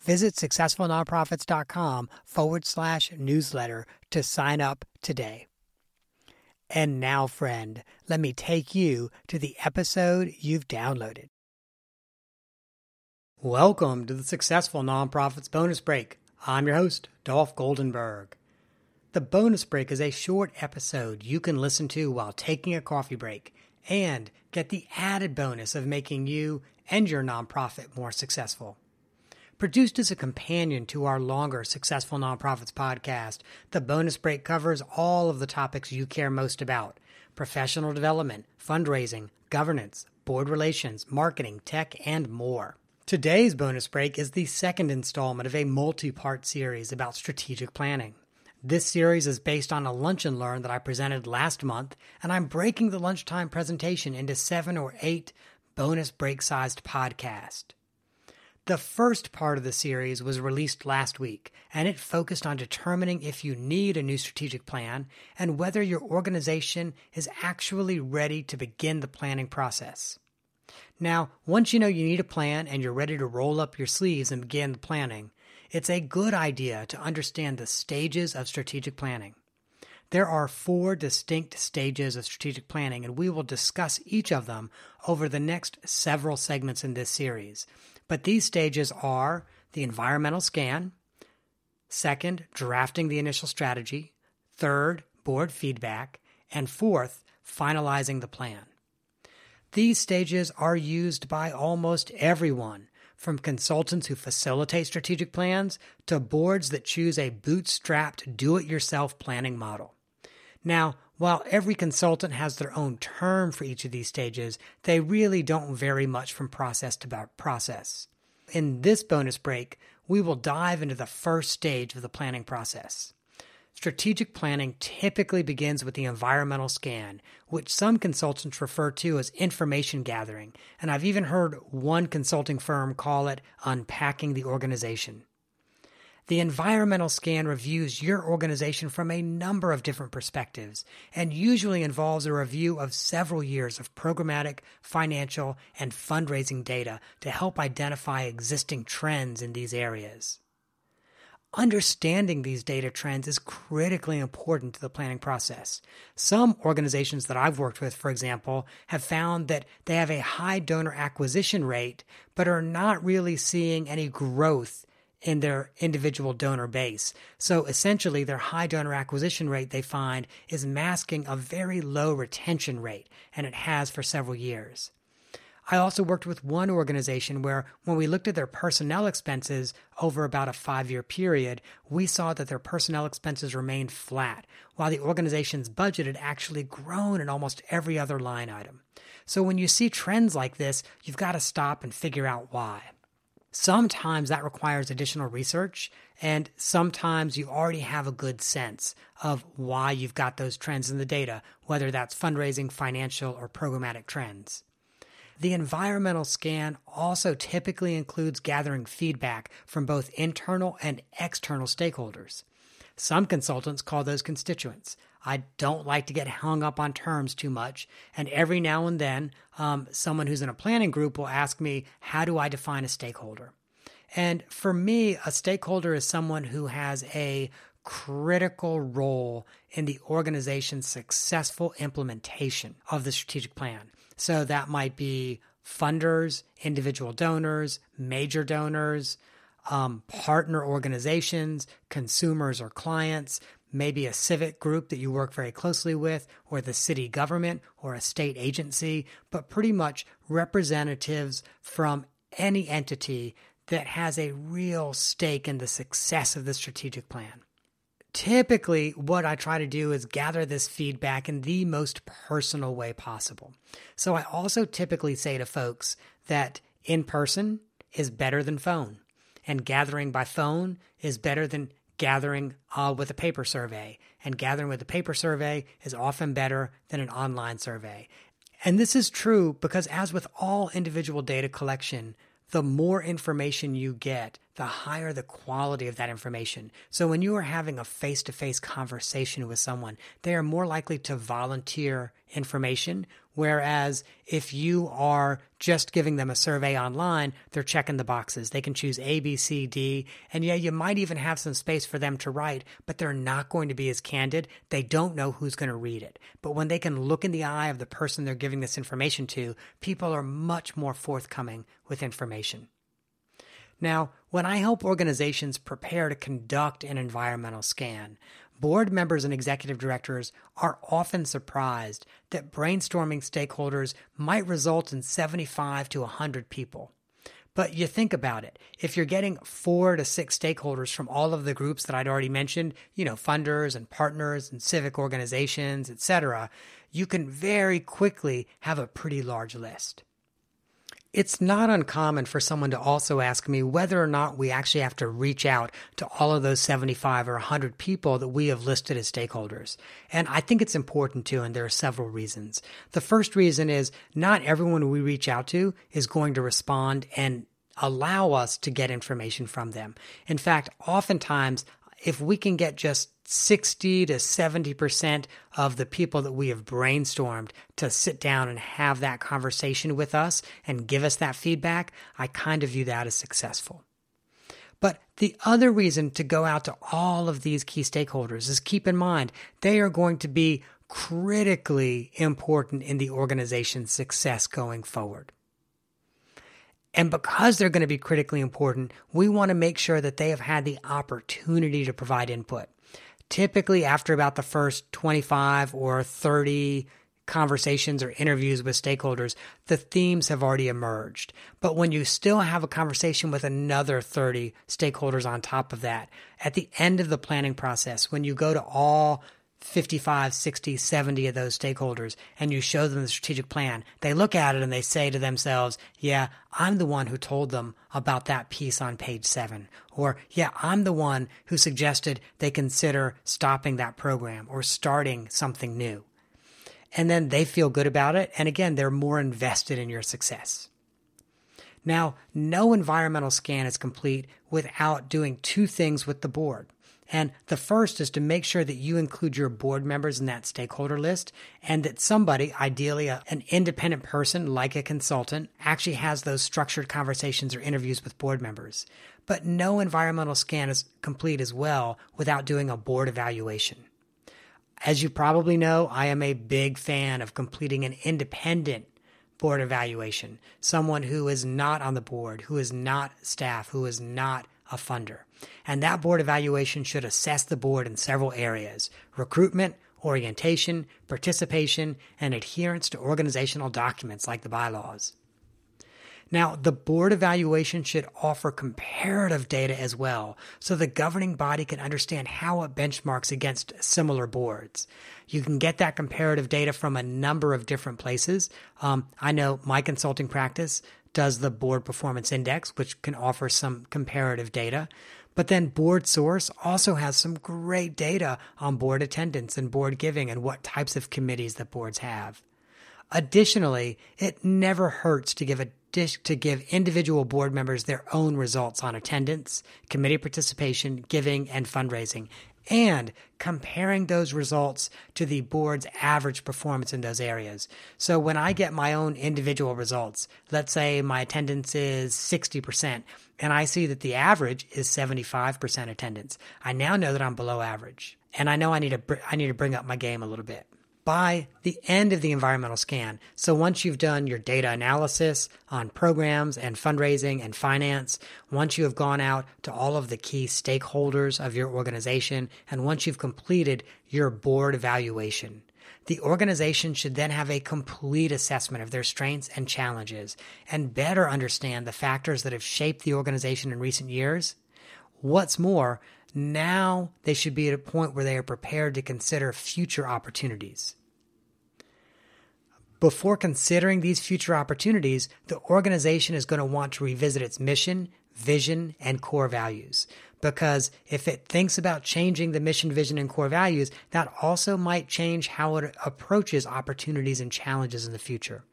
Visit successfulnonprofits.com forward slash newsletter to sign up today. And now, friend, let me take you to the episode you've downloaded. Welcome to the Successful Nonprofits Bonus Break. I'm your host, Dolph Goldenberg. The bonus break is a short episode you can listen to while taking a coffee break and get the added bonus of making you and your nonprofit more successful. Produced as a companion to our longer Successful Nonprofits podcast, the bonus break covers all of the topics you care most about professional development, fundraising, governance, board relations, marketing, tech, and more. Today's bonus break is the second installment of a multi part series about strategic planning. This series is based on a lunch and learn that I presented last month, and I'm breaking the lunchtime presentation into seven or eight bonus break sized podcasts. The first part of the series was released last week, and it focused on determining if you need a new strategic plan and whether your organization is actually ready to begin the planning process. Now, once you know you need a plan and you're ready to roll up your sleeves and begin the planning, it's a good idea to understand the stages of strategic planning. There are four distinct stages of strategic planning, and we will discuss each of them over the next several segments in this series. But these stages are the environmental scan, second, drafting the initial strategy, third, board feedback, and fourth, finalizing the plan. These stages are used by almost everyone, from consultants who facilitate strategic plans to boards that choose a bootstrapped do it yourself planning model. Now, while every consultant has their own term for each of these stages, they really don't vary much from process to process. In this bonus break, we will dive into the first stage of the planning process. Strategic planning typically begins with the environmental scan, which some consultants refer to as information gathering, and I've even heard one consulting firm call it unpacking the organization. The environmental scan reviews your organization from a number of different perspectives and usually involves a review of several years of programmatic, financial, and fundraising data to help identify existing trends in these areas. Understanding these data trends is critically important to the planning process. Some organizations that I've worked with, for example, have found that they have a high donor acquisition rate, but are not really seeing any growth in their individual donor base. So essentially, their high donor acquisition rate they find is masking a very low retention rate, and it has for several years. I also worked with one organization where, when we looked at their personnel expenses over about a five year period, we saw that their personnel expenses remained flat, while the organization's budget had actually grown in almost every other line item. So, when you see trends like this, you've got to stop and figure out why. Sometimes that requires additional research, and sometimes you already have a good sense of why you've got those trends in the data, whether that's fundraising, financial, or programmatic trends. The environmental scan also typically includes gathering feedback from both internal and external stakeholders. Some consultants call those constituents. I don't like to get hung up on terms too much. And every now and then, um, someone who's in a planning group will ask me, How do I define a stakeholder? And for me, a stakeholder is someone who has a critical role in the organization's successful implementation of the strategic plan. So that might be funders, individual donors, major donors, um, partner organizations, consumers or clients, maybe a civic group that you work very closely with, or the city government or a state agency, but pretty much representatives from any entity that has a real stake in the success of the strategic plan. Typically, what I try to do is gather this feedback in the most personal way possible. So, I also typically say to folks that in person is better than phone and gathering by phone is better than gathering uh, with a paper survey. And gathering with a paper survey is often better than an online survey. And this is true because, as with all individual data collection, the more information you get, the higher the quality of that information. So when you are having a face to face conversation with someone, they are more likely to volunteer information. Whereas if you are just giving them a survey online, they're checking the boxes. They can choose A, B, C, D. And yeah, you might even have some space for them to write, but they're not going to be as candid. They don't know who's going to read it. But when they can look in the eye of the person they're giving this information to, people are much more forthcoming with information. Now, when I help organizations prepare to conduct an environmental scan, board members and executive directors are often surprised that brainstorming stakeholders might result in 75 to 100 people. But you think about it. If you're getting four to six stakeholders from all of the groups that I'd already mentioned, you know, funders and partners and civic organizations, etc., you can very quickly have a pretty large list. It's not uncommon for someone to also ask me whether or not we actually have to reach out to all of those 75 or 100 people that we have listed as stakeholders. And I think it's important to, and there are several reasons. The first reason is not everyone we reach out to is going to respond and allow us to get information from them. In fact, oftentimes if we can get just 60 to 70% of the people that we have brainstormed to sit down and have that conversation with us and give us that feedback, I kind of view that as successful. But the other reason to go out to all of these key stakeholders is keep in mind they are going to be critically important in the organization's success going forward. And because they're going to be critically important, we want to make sure that they have had the opportunity to provide input. Typically, after about the first 25 or 30 conversations or interviews with stakeholders, the themes have already emerged. But when you still have a conversation with another 30 stakeholders on top of that, at the end of the planning process, when you go to all 55, 60, 70 of those stakeholders and you show them the strategic plan, they look at it and they say to themselves, yeah, I'm the one who told them about that piece on page seven. Or, yeah, I'm the one who suggested they consider stopping that program or starting something new. And then they feel good about it. And again, they're more invested in your success. Now, no environmental scan is complete without doing two things with the board. And the first is to make sure that you include your board members in that stakeholder list and that somebody, ideally a, an independent person like a consultant, actually has those structured conversations or interviews with board members. But no environmental scan is complete as well without doing a board evaluation. As you probably know, I am a big fan of completing an independent board evaluation. Someone who is not on the board, who is not staff, who is not a funder. And that board evaluation should assess the board in several areas recruitment, orientation, participation, and adherence to organizational documents like the bylaws. Now, the board evaluation should offer comparative data as well, so the governing body can understand how it benchmarks against similar boards. You can get that comparative data from a number of different places. Um, I know my consulting practice does the board performance index, which can offer some comparative data. But then Board Source also has some great data on board attendance and board giving and what types of committees that boards have. Additionally, it never hurts to give a to give individual board members their own results on attendance, committee participation, giving, and fundraising. And comparing those results to the board's average performance in those areas. So when I get my own individual results, let's say my attendance is 60%, and I see that the average is 75% attendance, I now know that I'm below average. And I know I need to, I need to bring up my game a little bit by the end of the environmental scan. So once you've done your data analysis on programs and fundraising and finance, once you have gone out to all of the key stakeholders of your organization, and once you've completed your board evaluation, the organization should then have a complete assessment of their strengths and challenges and better understand the factors that have shaped the organization in recent years. What's more, now they should be at a point where they are prepared to consider future opportunities. Before considering these future opportunities, the organization is going to want to revisit its mission, vision, and core values. Because if it thinks about changing the mission, vision, and core values, that also might change how it approaches opportunities and challenges in the future.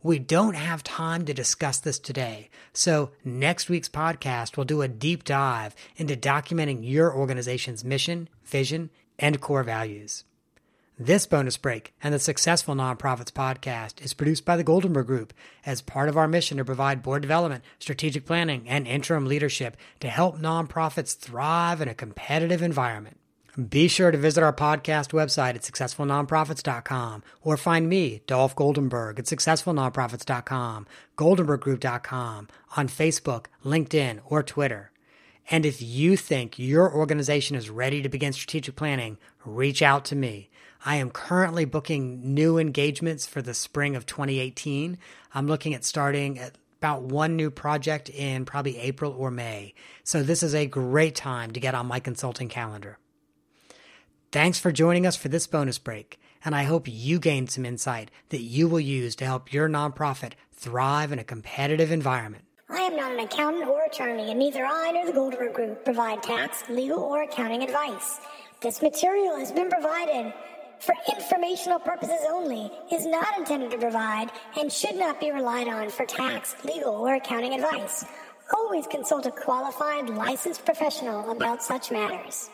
We don't have time to discuss this today, so next week's podcast will do a deep dive into documenting your organization's mission, vision, and core values. This bonus break and the Successful Nonprofits podcast is produced by the Goldenberg Group as part of our mission to provide board development, strategic planning, and interim leadership to help nonprofits thrive in a competitive environment. Be sure to visit our podcast website at successfulnonprofits.com or find me, Dolph Goldenberg, at successfulnonprofits.com, goldenberggroup.com, on Facebook, LinkedIn, or Twitter. And if you think your organization is ready to begin strategic planning, reach out to me. I am currently booking new engagements for the spring of 2018. I'm looking at starting at about one new project in probably April or May. So this is a great time to get on my consulting calendar. Thanks for joining us for this bonus break, and I hope you gained some insight that you will use to help your nonprofit thrive in a competitive environment. I am not an accountant or attorney, and neither I nor the Goldenberg Group provide tax, legal, or accounting advice. This material has been provided for informational purposes only, is not intended to provide, and should not be relied on for tax, legal, or accounting advice. Always consult a qualified licensed professional about such matters.